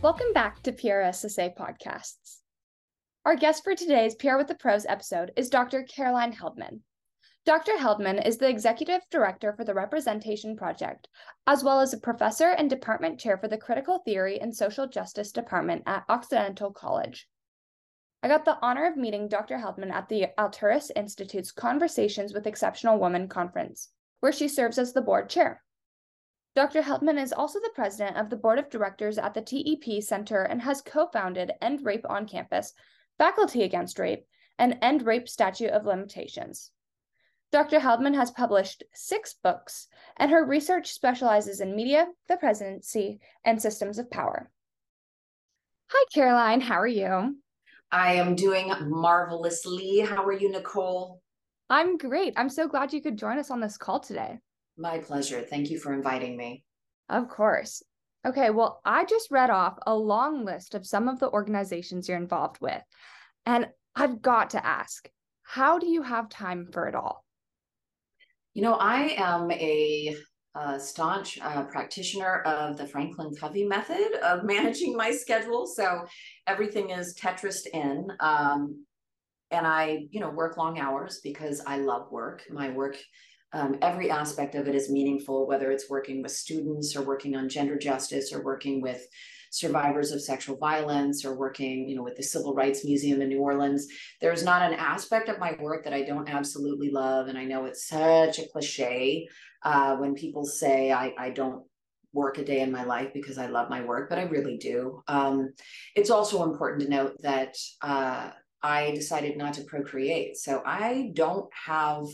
Welcome back to PRSSA Podcasts. Our guest for today's PR with the Pros episode is Dr. Caroline Heldman. Dr. Heldman is the Executive Director for the Representation Project, as well as a professor and department chair for the Critical Theory and Social Justice Department at Occidental College. I got the honor of meeting Dr. Heldman at the Alturas Institute's Conversations with Exceptional Women conference, where she serves as the board chair. Dr. Heldman is also the president of the board of directors at the TEP Center and has co founded End Rape on Campus, Faculty Against Rape, and End Rape Statute of Limitations. Dr. Heldman has published six books, and her research specializes in media, the presidency, and systems of power. Hi, Caroline. How are you? I am doing marvelously. How are you, Nicole? I'm great. I'm so glad you could join us on this call today. My pleasure. Thank you for inviting me. Of course. Okay, well, I just read off a long list of some of the organizations you're involved with. And I've got to ask, how do you have time for it all? You know, I am a a staunch uh, practitioner of the Franklin Covey method of managing my schedule. So everything is Tetrised in. Um, and I, you know, work long hours because I love work. My work, um, every aspect of it is meaningful, whether it's working with students or working on gender justice or working with survivors of sexual violence or working you know with the civil rights museum in new orleans there's not an aspect of my work that i don't absolutely love and i know it's such a cliche uh, when people say I, I don't work a day in my life because I love my work, but I really do. Um, it's also important to note that uh, I decided not to procreate. So I don't have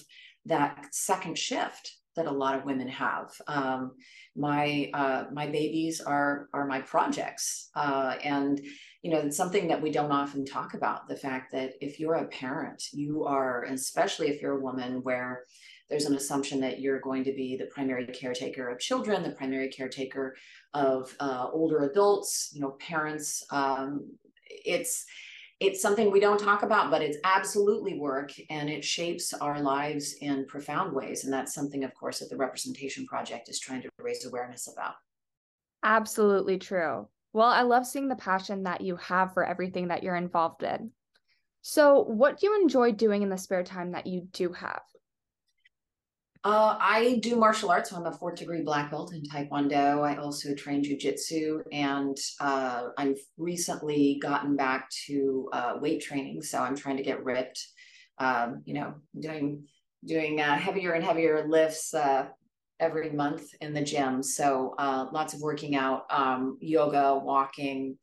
that second shift that a lot of women have. Um, my uh, my babies are are my projects, uh, and you know it's something that we don't often talk about. The fact that if you're a parent, you are, especially if you're a woman, where there's an assumption that you're going to be the primary caretaker of children, the primary caretaker of uh, older adults, you know, parents. Um, it's it's something we don't talk about, but it's absolutely work and it shapes our lives in profound ways. And that's something, of course, that the Representation Project is trying to raise awareness about. Absolutely true. Well, I love seeing the passion that you have for everything that you're involved in. So, what do you enjoy doing in the spare time that you do have? Uh, I do martial arts. So I'm a fourth degree black belt in Taekwondo. I also train jujitsu, and uh, I've recently gotten back to uh, weight training. So I'm trying to get ripped. Um, you know, doing doing uh, heavier and heavier lifts uh, every month in the gym. So uh, lots of working out, um, yoga, walking.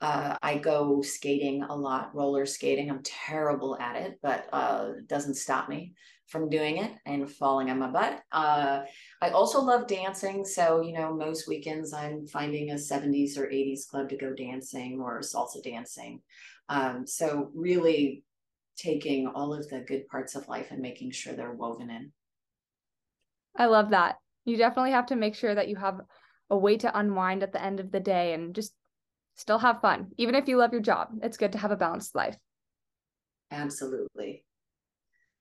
I go skating a lot, roller skating. I'm terrible at it, but it doesn't stop me from doing it and falling on my butt. Uh, I also love dancing. So, you know, most weekends I'm finding a 70s or 80s club to go dancing or salsa dancing. Um, so, really taking all of the good parts of life and making sure they're woven in. I love that. You definitely have to make sure that you have a way to unwind at the end of the day and just still have fun. Even if you love your job, it's good to have a balanced life. Absolutely.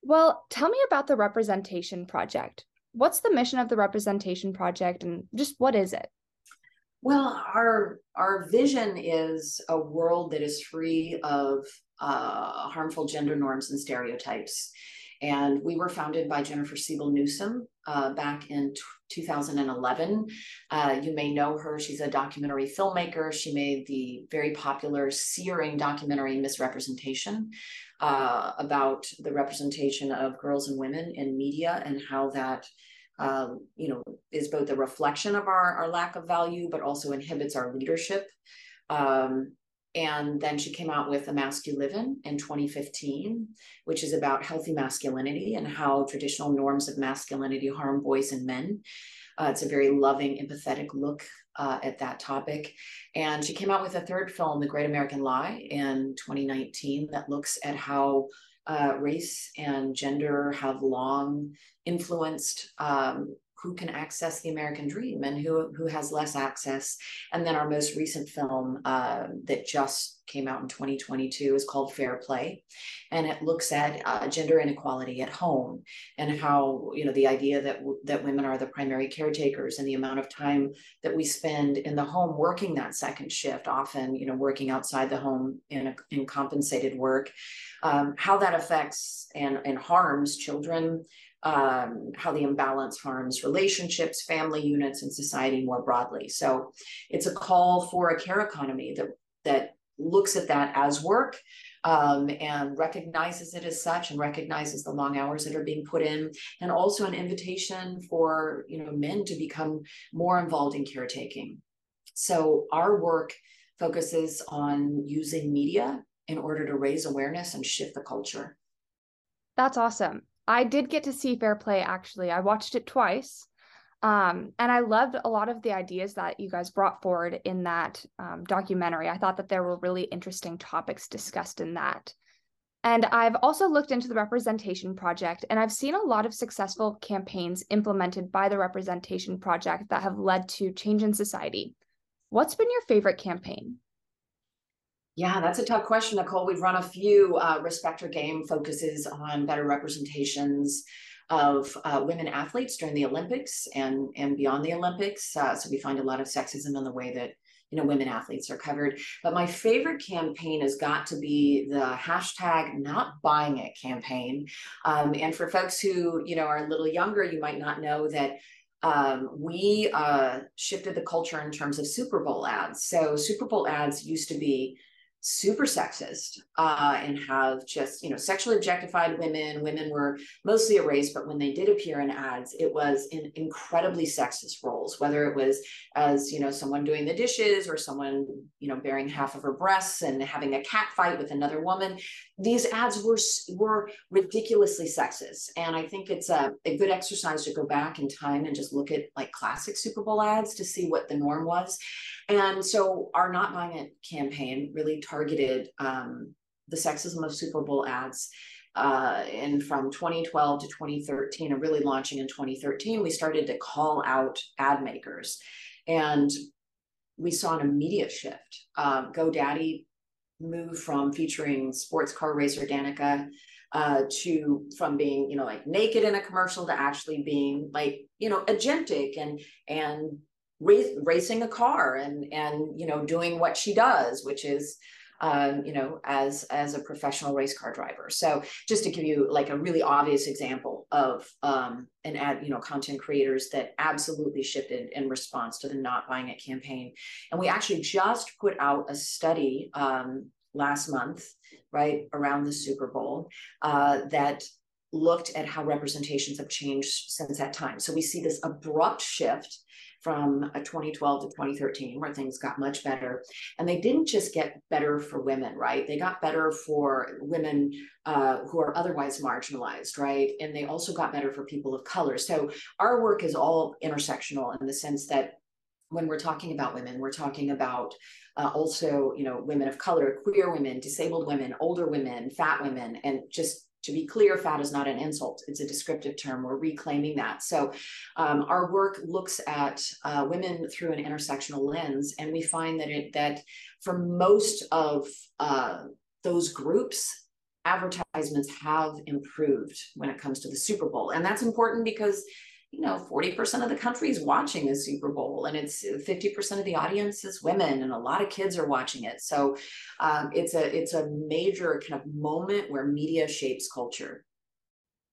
Well, tell me about the Representation Project. What's the mission of the Representation Project and just what is it? Well, our our vision is a world that is free of uh, harmful gender norms and stereotypes. And we were founded by Jennifer Siebel Newsom uh, back in 2011. Uh, you may know her. She's a documentary filmmaker. She made the very popular, searing documentary Miss Representation uh, about the representation of girls and women in media and how that. Um, you know, is both a reflection of our, our lack of value, but also inhibits our leadership. Um, and then she came out with A Mask You Live In in 2015, which is about healthy masculinity and how traditional norms of masculinity harm boys and men. Uh, it's a very loving, empathetic look uh, at that topic. And she came out with a third film, The Great American Lie, in 2019, that looks at how uh, race and gender have long influenced um, who can access the American dream and who who has less access. And then our most recent film uh, that just came out in 2022 is called Fair Play, and it looks at uh, gender inequality at home and how you know the idea that that women are the primary caretakers and the amount of time that we spend in the home working that second shift, often you know working outside the home in a, in compensated work, um, how that affects and and harms children um, how the imbalance harms relationships, family units, and society more broadly. So it's a call for a care economy that that looks at that as work um, and recognizes it as such and recognizes the long hours that are being put in and also an invitation for you know men to become more involved in caretaking. So our work focuses on using media in order to raise awareness and shift the culture. That's awesome I did get to see Fair Play actually. I watched it twice. Um, and I loved a lot of the ideas that you guys brought forward in that um, documentary. I thought that there were really interesting topics discussed in that. And I've also looked into the Representation Project, and I've seen a lot of successful campaigns implemented by the Representation Project that have led to change in society. What's been your favorite campaign? Yeah, that's a tough question, Nicole. We've run a few uh, Respect Game focuses on better representations of uh, women athletes during the Olympics and and beyond the Olympics. Uh, so we find a lot of sexism in the way that you know women athletes are covered. But my favorite campaign has got to be the hashtag Not Buying It campaign. Um, and for folks who you know are a little younger, you might not know that um, we uh, shifted the culture in terms of Super Bowl ads. So Super Bowl ads used to be super sexist uh, and have just you know sexually objectified women. Women were mostly erased but when they did appear in ads it was in incredibly sexist roles whether it was as you know someone doing the dishes or someone you know bearing half of her breasts and having a cat fight with another woman these ads were were ridiculously sexist and i think it's a, a good exercise to go back in time and just look at like classic super bowl ads to see what the norm was and so our Not Buying It campaign really targeted um, the sexism of Super Bowl ads. Uh, and from 2012 to 2013, and really launching in 2013, we started to call out ad makers. And we saw an immediate shift. Um, GoDaddy moved from featuring sports car racer Danica uh, to from being you know like naked in a commercial to actually being like you know agentic and and racing a car and and you know doing what she does, which is um, you know, as as a professional race car driver. So just to give you like a really obvious example of um, an ad, you know, content creators that absolutely shifted in response to the not buying it campaign. And we actually just put out a study um, last month, right around the Super Bowl, uh, that looked at how representations have changed since that time. So we see this abrupt shift from a 2012 to 2013 where things got much better. And they didn't just get better for women right? They got better for women uh, who are otherwise marginalized right? And they also got better for people of color. So our work is all intersectional in the sense that when we're talking about women we're talking about uh, also you know women of color queer women disabled women older women fat women and just to be clear, fat is not an insult. It's a descriptive term. We're reclaiming that. So um, our work looks at uh, women through an intersectional lens, and we find that it that for most of uh, those groups, advertisements have improved when it comes to the Super Bowl, and that's important because you know 40% of the country is watching the super bowl and it's 50% of the audience is women and a lot of kids are watching it. So um, it's a it's a major kind of moment where media shapes culture.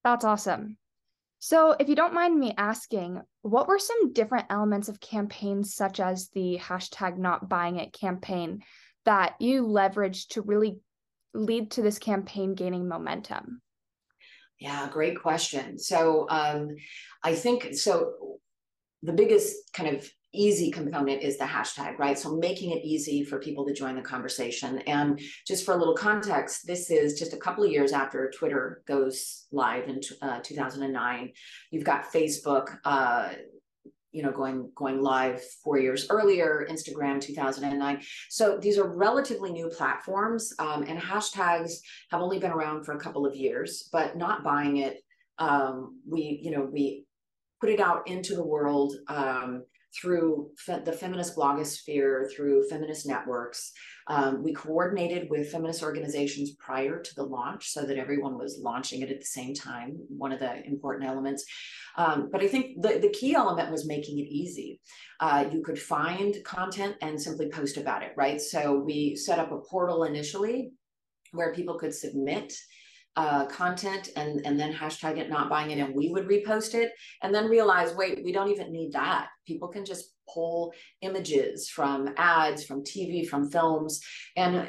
That's awesome. So if you don't mind me asking what were some different elements of campaigns such as the hashtag not buying it campaign that you leveraged to really lead to this campaign gaining momentum yeah, great question. So um, I think so. The biggest kind of easy component is the hashtag, right? So making it easy for people to join the conversation. And just for a little context, this is just a couple of years after Twitter goes live in uh, 2009. You've got Facebook uh, you know going going live four years earlier instagram 2009 so these are relatively new platforms um, and hashtags have only been around for a couple of years but not buying it um, we you know we put it out into the world um, through fe- the feminist blogosphere, through feminist networks. Um, we coordinated with feminist organizations prior to the launch so that everyone was launching it at the same time, one of the important elements. Um, but I think the, the key element was making it easy. Uh, you could find content and simply post about it, right? So we set up a portal initially where people could submit uh, content and and then hashtag it not buying it and we would repost it and then realize wait we don't even need that. People can just pull images from ads from tv from films and uh,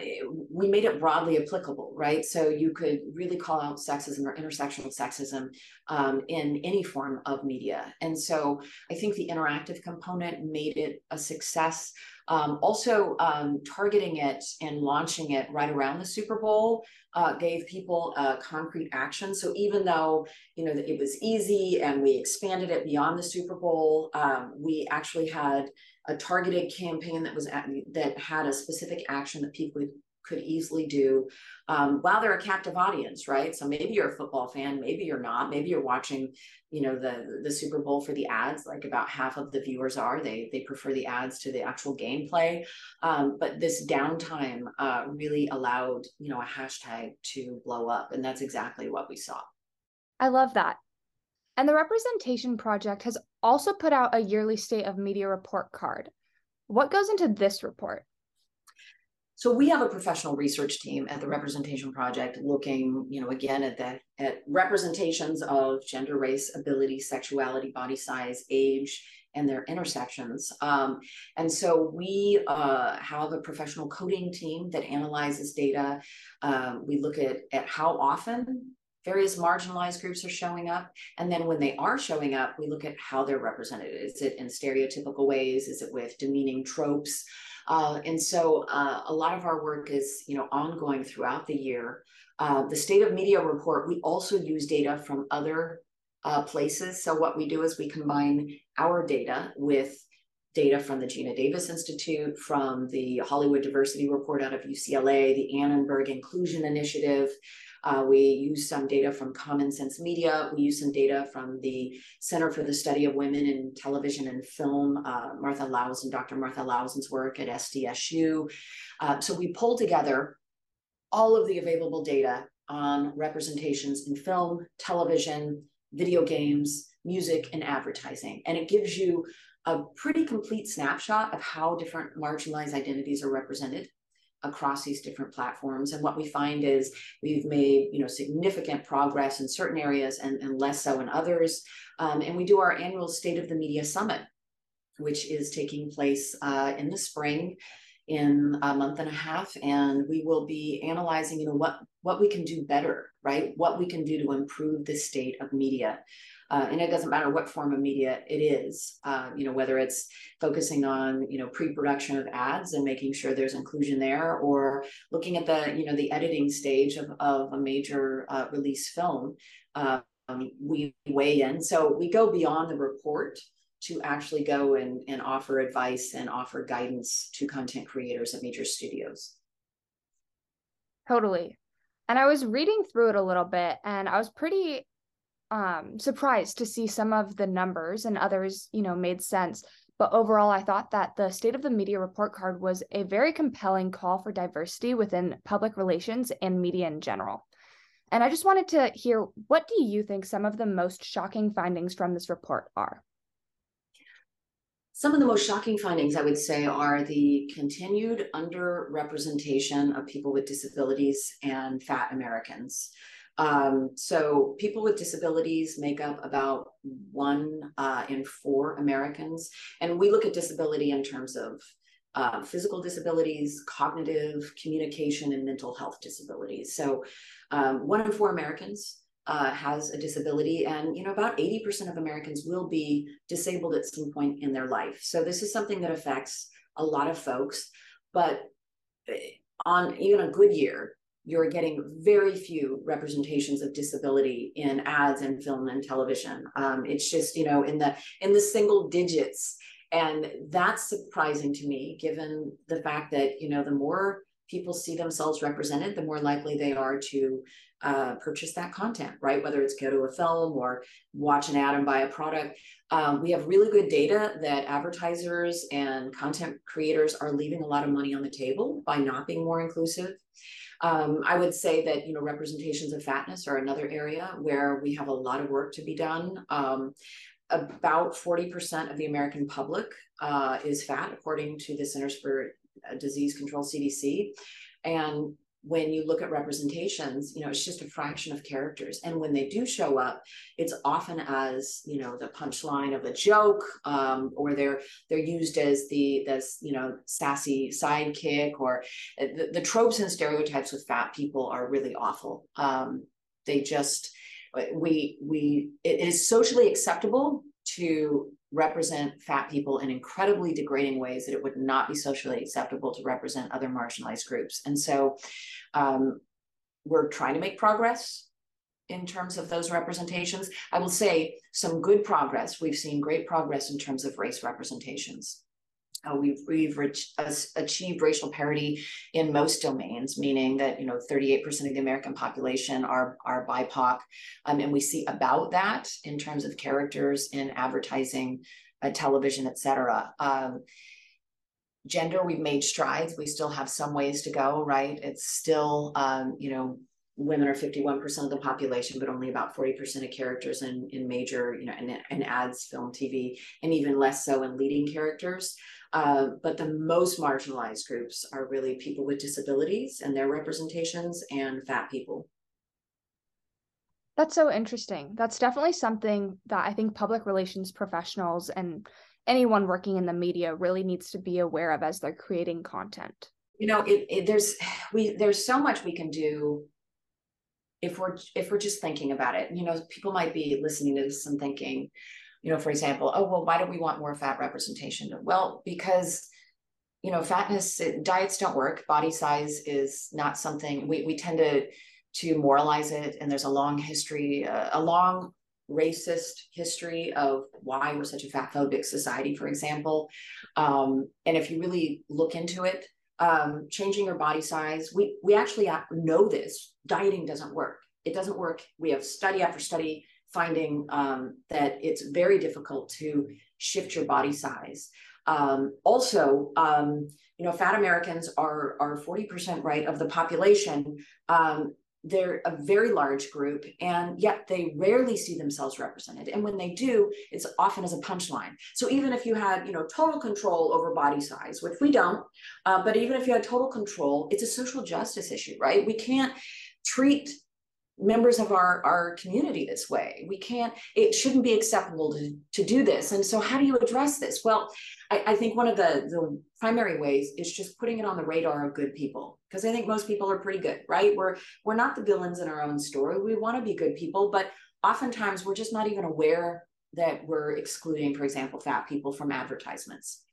we made it broadly applicable right? So you could really call out sexism or intersectional sexism um, in any form of media. And so i think the interactive component made it a success um, also, um, targeting it and launching it right around the Super Bowl uh, gave people a concrete action. So even though you know it was easy and we expanded it beyond the Super Bowl, um, we actually had a targeted campaign that was at, that had a specific action that people could easily do um, while they're a captive audience, right? So maybe you're a football fan, maybe you're not, maybe you're watching, you know, the the Super Bowl for the ads. Like about half of the viewers are they they prefer the ads to the actual gameplay. Um, but this downtime uh, really allowed you know a hashtag to blow up, and that's exactly what we saw. I love that. And the Representation Project has also put out a yearly State of Media report card. What goes into this report? So we have a professional research team at the Representation Project looking, you know, again at that at representations of gender, race, ability, sexuality, body size, age, and their intersections. Um, and so we uh, have a professional coding team that analyzes data. Um, we look at, at how often various marginalized groups are showing up. And then when they are showing up, we look at how they're represented. Is it in stereotypical ways? Is it with demeaning tropes? Uh, and so uh, a lot of our work is, you know, ongoing throughout the year. Uh, the State of Media report, we also use data from other uh, places. So what we do is we combine our data with data from the Geena Davis Institute, from the Hollywood Diversity Report out of UCLA, the Annenberg Inclusion Initiative, uh, we use some data from Common Sense Media. We use some data from the Center for the Study of Women in Television and Film, uh, Martha Lauzen, Dr. Martha Lauzen's work at SDSU. Uh, so we pull together all of the available data on representations in film, television, video games, music, and advertising. And it gives you a pretty complete snapshot of how different marginalized identities are represented across these different platforms. And what we find is we've made you know significant progress in certain areas and, and less so in others. Um, and we do our annual State of the Media Summit, which is taking place uh, in the spring in a month and a half and we will be analyzing you know what what we can do better right? What we can do to improve the state of media. Uh, and it doesn't matter what form of media it is uh, you know whether it's focusing on you know pre-production of ads and making sure there's inclusion there or looking at the you know the editing stage of, of a major uh, release film um, we weigh in. So we go beyond the report to actually go and, and offer advice and offer guidance to content creators at major studios totally and i was reading through it a little bit and i was pretty um, surprised to see some of the numbers and others, you know, made sense. But overall, I thought that the State of the Media report card was a very compelling call for diversity within public relations and media in general. And I just wanted to hear what do you think some of the most shocking findings from this report are? Some of the most shocking findings, I would say, are the continued underrepresentation of people with disabilities and fat Americans. Um, so people with disabilities make up about one uh, in four Americans. And we look at disability in terms of uh, physical disabilities, cognitive, communication, and mental health disabilities. So um, one in four Americans uh, has a disability, and you know about 80% of Americans will be disabled at some point in their life. So this is something that affects a lot of folks. But eh, on even a good year, you're getting very few representations of disability in ads and film and television. Um, it's just you know in the in the single digits, and that's surprising to me, given the fact that you know the more people see themselves represented, the more likely they are to uh, purchase that content, right? Whether it's go to a film or watch an ad and buy a product. Um, we have really good data that advertisers and content creators are leaving a lot of money on the table by not being more inclusive. Um, I would say that you know representations of fatness are another area where we have a lot of work to be done. Um, about 40% of the American public uh, is fat, according to the Centers for Disease Control CDC. And when you look at representations, you know, it's just a fraction of characters. And when they do show up, it's often as, you know, the punchline of a joke, um, or they're they're used as the this, you know, sassy sidekick, or uh, the, the tropes and stereotypes with fat people are really awful. Um, they just we we it is socially acceptable to represent fat people in incredibly degrading ways that it would not be socially acceptable to represent other marginalized groups. And so um, we're trying to make progress in terms of those representations. I will say some good progress. We've seen great progress in terms of race representations uh, we've we've uh, achieved racial parity in most domains, meaning that you know 38% of the American population are are BIPOC, um, and we see about that in terms of characters in advertising, uh, television, et cetera. Um, gender, we've made strides. We still have some ways to go, right? It's still, um, you know, women are 51% of the population, but only about 40% of characters in, in major, you know, in, in ads, film, TV, and even less so in leading characters. Uh, but the most marginalized groups are really people with disabilities and their representations and fat people. That's so interesting. That's definitely something that I think public relations professionals and anyone working in the media really needs to be aware of as they're creating content. You know, it, it, there's we there's so much we can do if we're if we're just thinking about it. You know, people might be listening to this and thinking, you know, for example, oh, well, why do we want more fat representation? Well, because, you know, fatness, diets don't work. Body size is not something we, we tend to, to moralize it. And there's a long history, uh, a long racist history of why we're such a fat phobic society, for example. Um, and if you really look into it, um, changing your body size, we, we actually know this. Dieting doesn't work. It doesn't work. We have study after study finding um, that it's very difficult to shift your body size. Um, also, um, you know, fat Americans are are forty percent right of the population. Um, they're a very large group, and yet they rarely see themselves represented. And when they do, it's often as a punchline. So even if you had, you know, total control over body size, which we don't, uh, but even if you had total control, it's a social justice issue, right? We can't treat members of our, our community this way. We can't, it shouldn't be acceptable to, to do this. And so how do you address this? Well, I, I think one of the, the primary ways is just putting it on the radar of good people. Because I think most people are pretty good, right? We're we're not the villains in our own story. We want to be good people, but oftentimes we're just not even aware that we're excluding, for example, fat people from advertisements.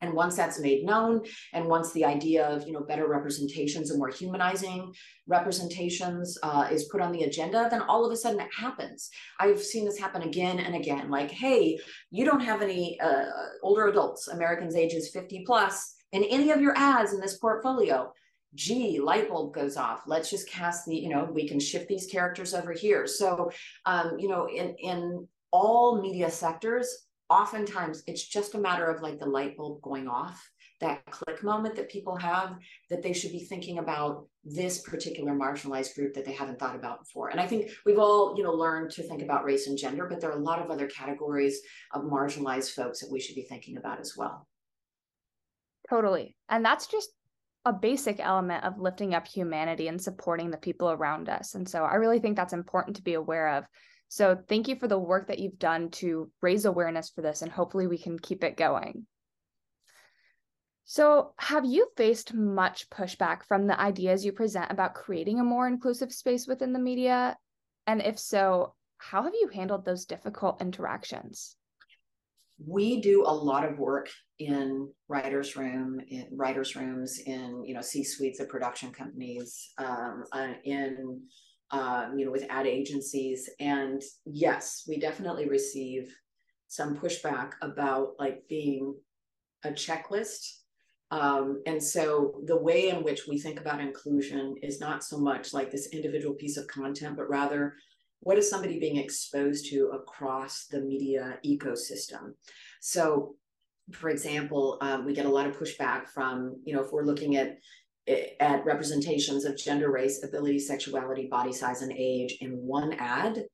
And once that's made known, and once the idea of you know better representations and more humanizing representations uh, is put on the agenda, then all of a sudden it happens. I've seen this happen again and again. Like, hey, you don't have any uh, older adults, Americans ages 50 plus, in any of your ads in this portfolio. Gee, light bulb goes off. Let's just cast the, you know, we can shift these characters over here. So, um, you know, in in all media sectors, oftentimes it's just a matter of like the light bulb going off that click moment that people have that they should be thinking about this particular marginalized group that they haven't thought about before. And i think we've all you know learned to think about race and gender but there are a lot of other categories of marginalized folks that we should be thinking about as well. Totally. And that's just a basic element of lifting up humanity and supporting the people around us. And so i really think that's important to be aware of so thank you for the work that you've done to raise awareness for this, and hopefully we can keep it going. So, have you faced much pushback from the ideas you present about creating a more inclusive space within the media? And if so, how have you handled those difficult interactions? We do a lot of work in writers' room, in writers' rooms, in you know C suites of production companies, um, uh, in um, you know, with ad agencies. And yes, we definitely receive some pushback about like being a checklist Um, and so the way in which we think about inclusion is not so much like this individual piece of content, but rather what is somebody being exposed to across the media ecosystem? So, for example, um, we get a lot of pushback from, you know, if we're looking at at representations of gender, race, ability, sexuality, body size, and age in one ad,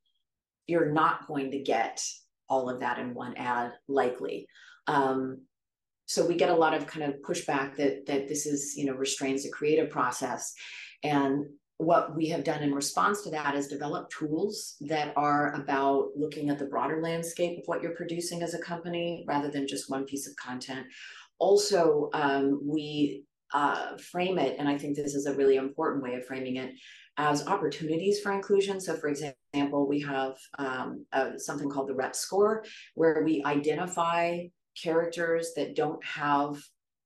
you're not going to get all of that in one ad, likely. Um, so we get a lot of kind of pushback that that this is, you know, restrains the creative process. And what we have done in response to that is develop tools that are about looking at the broader landscape of what you're producing as a company rather than just one piece of content. Also, um, we uh, frame it, and I think this is a really important way of framing it, as opportunities for inclusion. So, for example, we have um, something called the REP score, where we identify characters that don't have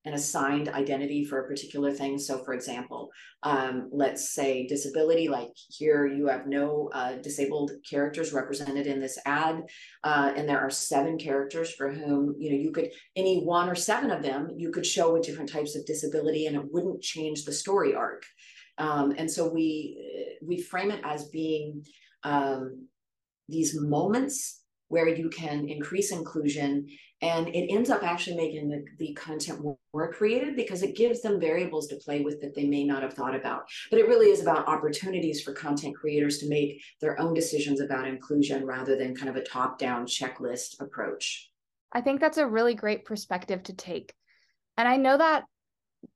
an assigned identity for a particular thing. So, for example, um, let's say disability, like here you have no uh, disabled characters represented in this ad, uh, and there are seven characters for whom you know you could any one or seven of them you could show with different types of disability, and it wouldn't change the story arc. Um, and so we we frame it as being um, these moments where you can increase inclusion and it ends up actually making the, the content more, creative because it gives them variables to play with that they may not have thought about. But it really is about opportunities for content creators to make their own decisions about inclusion rather than kind of a top down checklist approach. I think that's a really great perspective to take. And i know that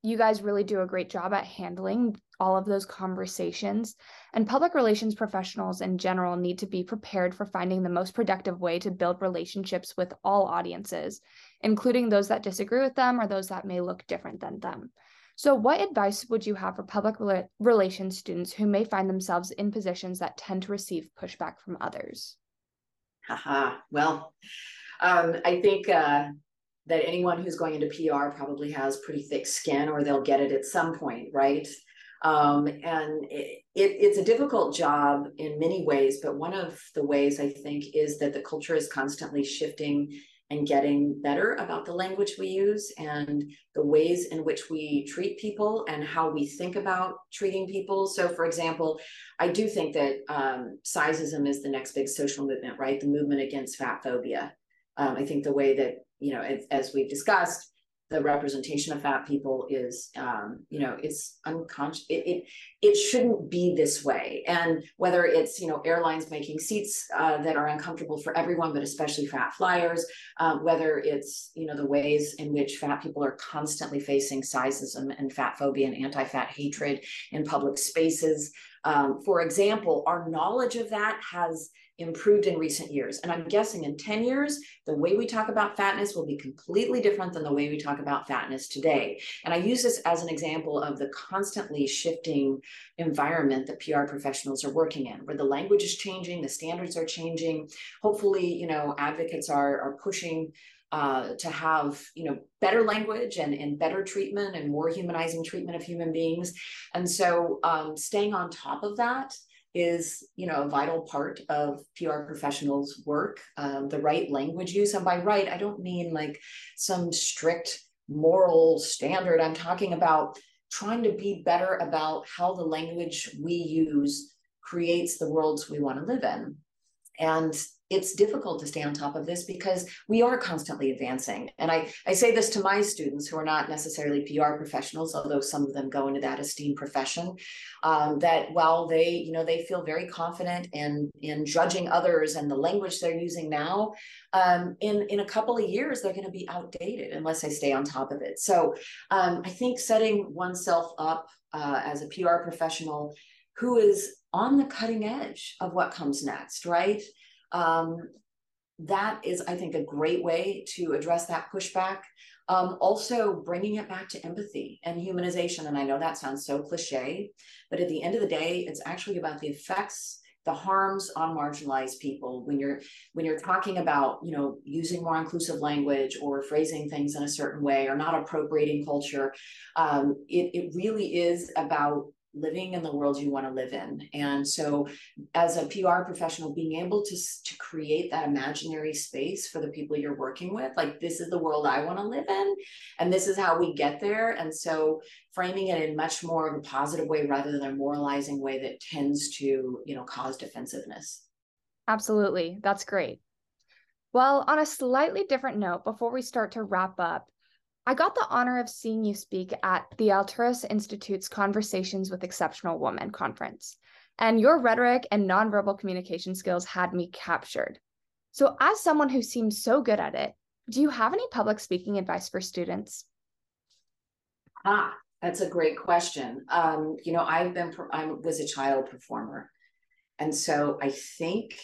you guys really do a great job at handling all of those conversations. And public relations professionals in general need to be prepared for finding the most productive way to build relationships with all audiences, including those that disagree with them or those that may look different than them. So, what advice would you have for public relations students who may find themselves in positions that tend to receive pushback from others? Haha. Well, um, I think uh, that anyone who's going into PR probably has pretty thick skin or they'll get it at some point, right? Um, and it, it, it's a difficult job in many ways, but one of the ways I think is that the culture is constantly shifting and getting better about the language we use and the ways in which we treat people and how we think about treating people. So, for example, I do think that um, sizeism is the next big social movement, right? The movement against fat phobia. Um, I think the way that you know, as, as we've discussed, the representation of fat people is um, you know it's unconscious it, it, it shouldn't be this way. And whether it's you know airlines making seats uh, that are uncomfortable for everyone but especially fat flyers um, whether it's you know the ways in which fat people are constantly facing sizeism and fat phobia and anti-fat hatred in public spaces um, for example our knowledge of that has improved in recent years. And I'm guessing in 10 years, the way we talk about fatness will be completely different than the way we talk about fatness today. And I use this as an example of the constantly shifting environment that PR professionals are working in, where the language is changing, the standards are changing. Hopefully, you know, advocates are, are pushing uh, to have you know better language and, and better treatment and more humanizing treatment of human beings and so um, staying on top of that is you know a vital part of PR professionals' work. Um, the right language use, and by right, I don't mean like some strict moral standard. I'm talking about trying to be better about how the language we use creates the worlds we want to live in. And it's difficult to stay on top of this because we are constantly advancing. And I, I say this to my students who are not necessarily PR professionals, although some of them go into that esteemed profession, um, that while they, you know, they feel very confident in, in judging others and the language they're using now, um, in, in a couple of years, they're going to be outdated unless they stay on top of it. So um, I think setting oneself up uh, as a PR professional who is on the cutting edge of what comes next, right? Um, that is, I think, a great way to address that pushback. Um, also, bringing it back to empathy and humanization. And I know that sounds so cliche, but at the end of the day, it's actually about the effects the harms on marginalized people when you're when you're talking about you know using more inclusive language or phrasing things in a certain way or not appropriating culture um, it, it really is about living in the world you want to live in. And so, as a PR professional, being able to, to create that imaginary space for the people you're working with, like, this is the world I want to live in, and this is how we get there. And so, framing it in much more of a positive way rather than a moralizing way that tends to, you know, cause defensiveness. Absolutely. That's great. Well, on a slightly different note, before we start to wrap up, I got the honor of seeing you speak at the Alturas Institute's Conversations with Exceptional Women conference, and your rhetoric and nonverbal communication skills had me captured. So, as someone who seems so good at it, do you have any public speaking advice for students? Ah, that's a great question. Um, you know, I've been, I was a child performer. And so I think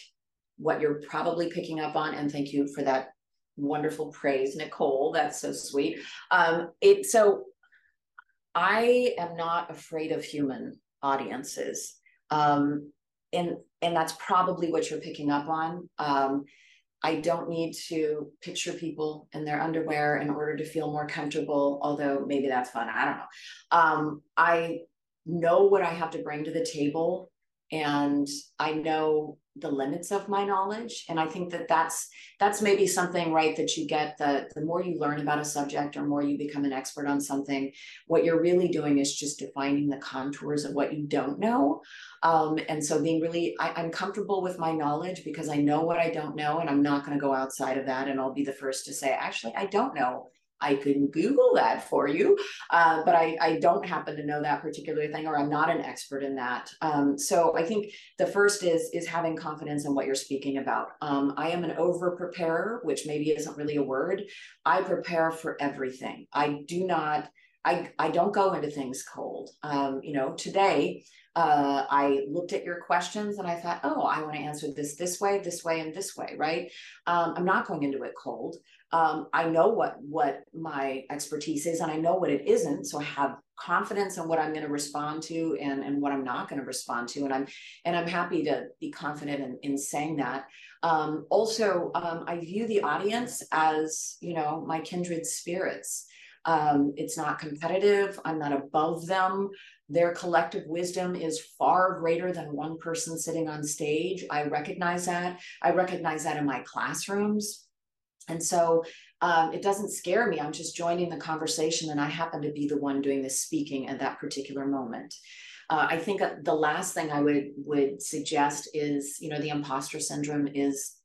what you're probably picking up on, and thank you for that wonderful praise, Nicole. That's so sweet. Um, it so I am not afraid of human audiences. Um, and and that's probably what you're picking up on. Um, I don't need to picture people in their underwear in order to feel more comfortable, although maybe that's fun. I don't know. Um, I know what I have to bring to the table and I know the limits of my knowledge. And i think that that's that's maybe something right that you get the the more you learn about a subject or more you become an expert on something what you're really doing is just defining the contours of what you don't know. Um, and so being really I, i'm comfortable with my knowledge because i know what i don't know and i'm not going to go outside of that and i'll be the first to say actually i don't know I can Google that for you, uh, but I, I don't happen to know that particular thing, or I'm not an expert in that. Um, so I think the first is is having confidence in what you're speaking about. Um, I am an over preparer, which maybe isn't really a word. I prepare for everything. I do not. I, I don't go into things cold. Um, you know, today uh, I looked at your questions and I thought, oh, I want to answer this this way, this way, and this way, right? Um, I'm not going into it cold um, I know what what my expertise is and I know what it isn't. So I have confidence in what I'm going to respond to and, and what I'm not going to respond to. And I'm and I'm happy to be confident in, in saying that. Um, also, um, I view the audience as, you know, my kindred spirits. Um, it's not competitive. I'm not above them. Their collective wisdom is far greater than one person sitting on stage. I recognize that. I recognize that in my classrooms and so um, it doesn't scare me. I'm just joining the conversation, and I happen to be the one doing the speaking at that particular moment. Uh, I think the last thing I would would suggest is, you know, the imposter syndrome is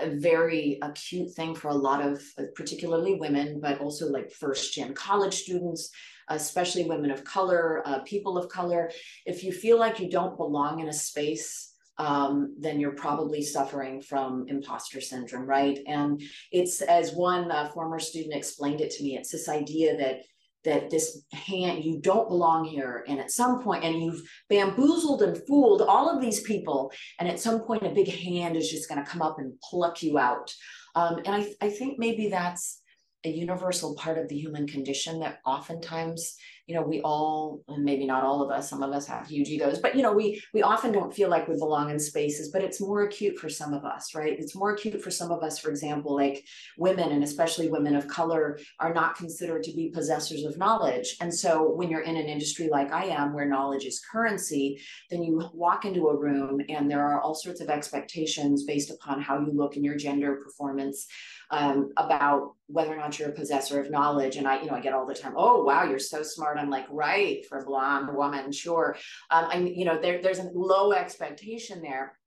a very acute thing for a lot of, uh, particularly women, but also like first gen college students, especially women of color, uh, people of color. If you feel like you don't belong in a space um, then you're probably suffering from imposter syndrome, right? And it's as one uh, former student explained it to me, it's this idea that that this hand you don't belong here. And at some point and you've bamboozled and fooled all of these people. And at some point a big hand is just going to come up and pluck you out. Um, and I, I think maybe that's a universal part of the human condition that oftentimes you know we all and maybe not all of us some of us have huge egos but you know we we often don't feel like we belong in spaces but it's more acute for some of us right it's more acute for some of us for example like women and especially women of color are not considered to be possessors of knowledge and so when you're in an industry like i am where knowledge is currency then you walk into a room and there are all sorts of expectations based upon how you look in your gender performance um, about whether or not you're a possessor of knowledge. And I, you know, I get all the time, oh, wow, you're so smart. I'm like, right, for a blonde woman, sure. Um, I'm, you know, there, there's a low expectation there.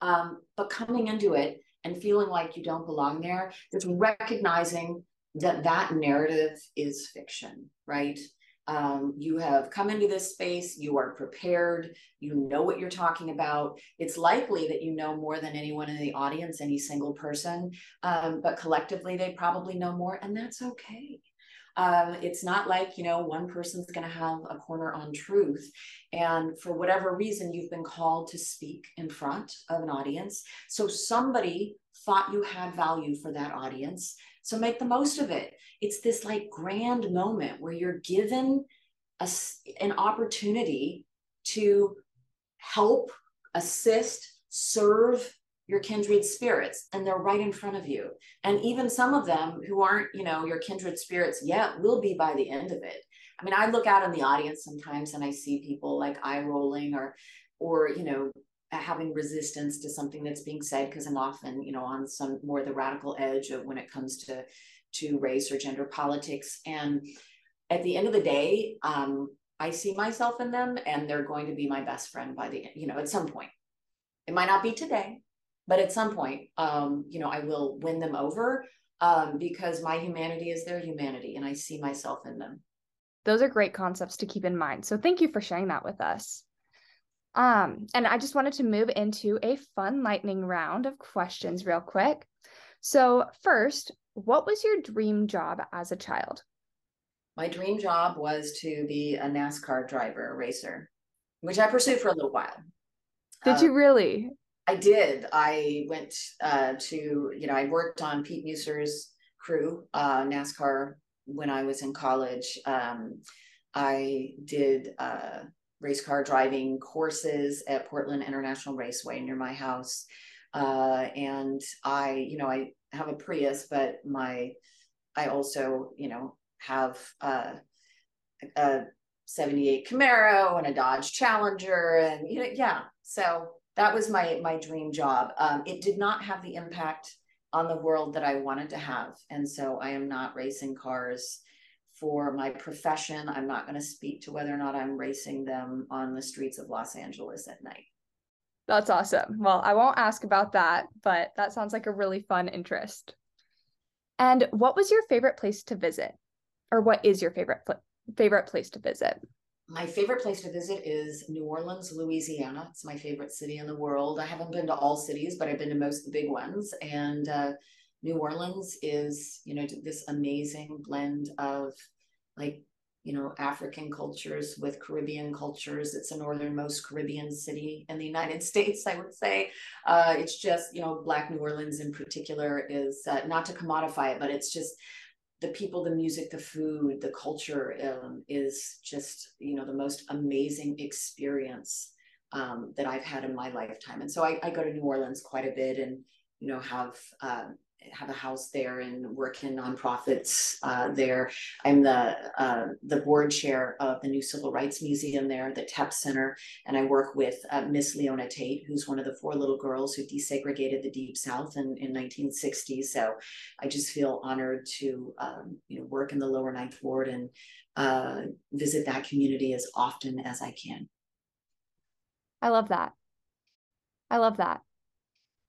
Um, but coming into it and feeling like you don't belong there, it's recognizing that that narrative is fiction, right? Um, you have come into this space, you are prepared, you know what you're talking about. It's likely that you know more than anyone in the audience, any single person, um, but collectively they probably know more, and that's okay. Um, it's not like, you know, one person's going to have a corner on truth. And for whatever reason, you've been called to speak in front of an audience. So somebody thought you had value for that audience. So make the most of it. It's this like grand moment where you're given a, an opportunity to help, assist, serve your kindred spirits and they're right in front of you and even some of them who aren't you know your kindred spirits yet will be by the end of it I mean, I look out in the audience sometimes and I see people like eye rolling or, or, you know, having resistance to something that's being said because I'm often, you know, on some more the radical edge of when it comes to to race or gender politics. And at the end of the day, um, I see myself in them and they're going to be my best friend by the you know, at some point. It might not be today, but at some point, um, you know, I will win them over um, because my humanity is their humanity and I see myself in them. Those are great concepts to keep in mind. So thank you for sharing that with us. Um, and I just wanted to move into a fun lightning round of questions real quick. So, first, what was your dream job as a child? My dream job was to be a NASCAR driver, a racer, which I pursued for a little while. Did uh, you really? I did. I went uh, to, you know, I worked on Pete Musser's crew, uh, NASCAR, when I was in college. Um, I did uh, race car driving courses at Portland International Raceway near my house. Uh, and I, you know, I have a Prius, but my, I also, you know, have uh, a 78 Camaro and a Dodge Challenger. And, you know, yeah. So that was my, my dream job. Um, it did not have the impact on the world that I wanted to have. And so I am not racing cars for my profession. I'm not going to speak to whether or not I'm racing them on the streets of Los Angeles at night. That's awesome. Well, I won't ask about that, but that sounds like a really fun interest. And what was your favorite place to visit? Or what is your favorite favorite place to visit? My favorite place to visit is New Orleans, Louisiana. It's my favorite city in the world. I haven't been to all cities, but I've been to most of the big ones. And uh, New Orleans is, you know, this amazing blend of like, you know, African cultures with Caribbean cultures. It's the northernmost Caribbean city in the United States, I would say. Uh, it's just, you know, Black New Orleans in particular is uh, not to commodify it, but it's just the people, the music, the food, the culture um, is just, you know, the most amazing experience um, that I've had in my lifetime. And so I, I, go to New Orleans quite a bit and, you know, have uh, have a house there and work in nonprofits uh, there. I'm the uh, the board chair of the new Civil Rights Museum there, the TEP Center, and I work with uh, Miss Leona Tate, who's one of the four little girls who desegregated the Deep South in, in 1960. So I just feel honored to um, you know work in the Lower Ninth Ward and uh, visit that community as often as I can. I love that. I love that.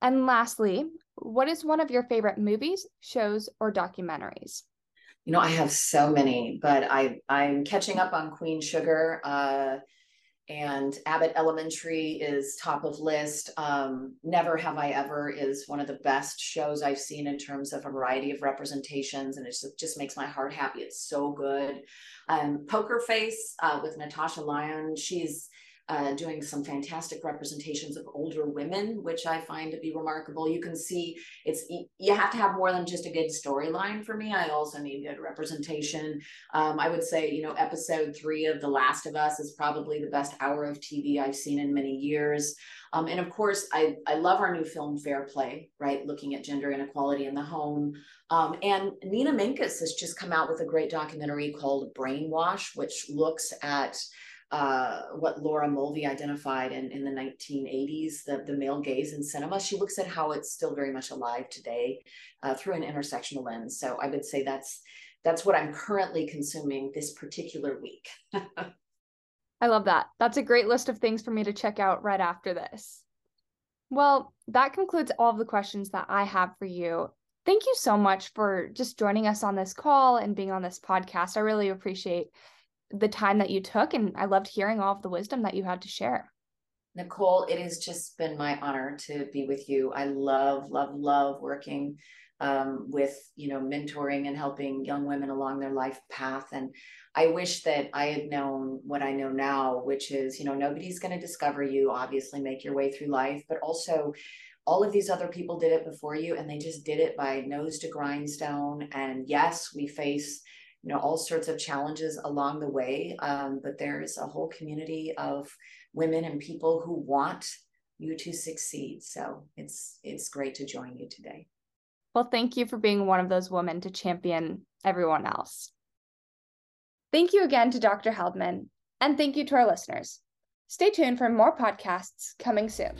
And lastly, what is one of your favorite movies, shows, or documentaries? You know, I have so many, but I I'm catching up on Queen Sugar. Uh, and Abbott Elementary is top of list. Um, Never Have I Ever is one of the best shows I've seen in terms of a variety of representations, and it just, just makes my heart happy. It's so good. Um, Poker Face uh, with Natasha Lyonne. She's uh, doing some fantastic representations of older women, which I find to be remarkable. You can see it's you have to have more than just a good storyline for me. I also need good representation. Um, I would say, you know, episode three of The Last of Us is probably the best hour of TV I've seen in many years. Um, and of course, I, I love our new film Fair Play, right? Looking at gender inequality in the home. Um, and Nina Menkes has just come out with a great documentary called Brainwash, which looks at uh, what Laura Mulvey identified in, in the 1980s, the, the male gaze in cinema. She looks at how it's still very much alive today uh, through an intersectional lens. So I would say that's that's what I'm currently consuming this particular week. I love that. That's a great list of things for me to check out right after this. Well, that concludes all of the questions that I have for you. Thank you so much for just joining us on this call and being on this podcast. I really appreciate the time that you took and I loved hearing all of the wisdom that you had to share. Nicole, it has just been my honor to be with you. I love, love, love working um, with, you know, mentoring and helping young women along their life path. And I wish that I had known what I know now, which is, you know, nobody's going to discover you, obviously, make your way through life, but also all of these other people did it before you and they just did it by nose to grindstone. And yes, we face you know all sorts of challenges along the way um, but there's a whole community of women and people who want you to succeed so it's it's great to join you today well thank you for being one of those women to champion everyone else Thank you again to Dr. Heldman, and thank you to our listeners. Stay tuned for more podcasts coming soon.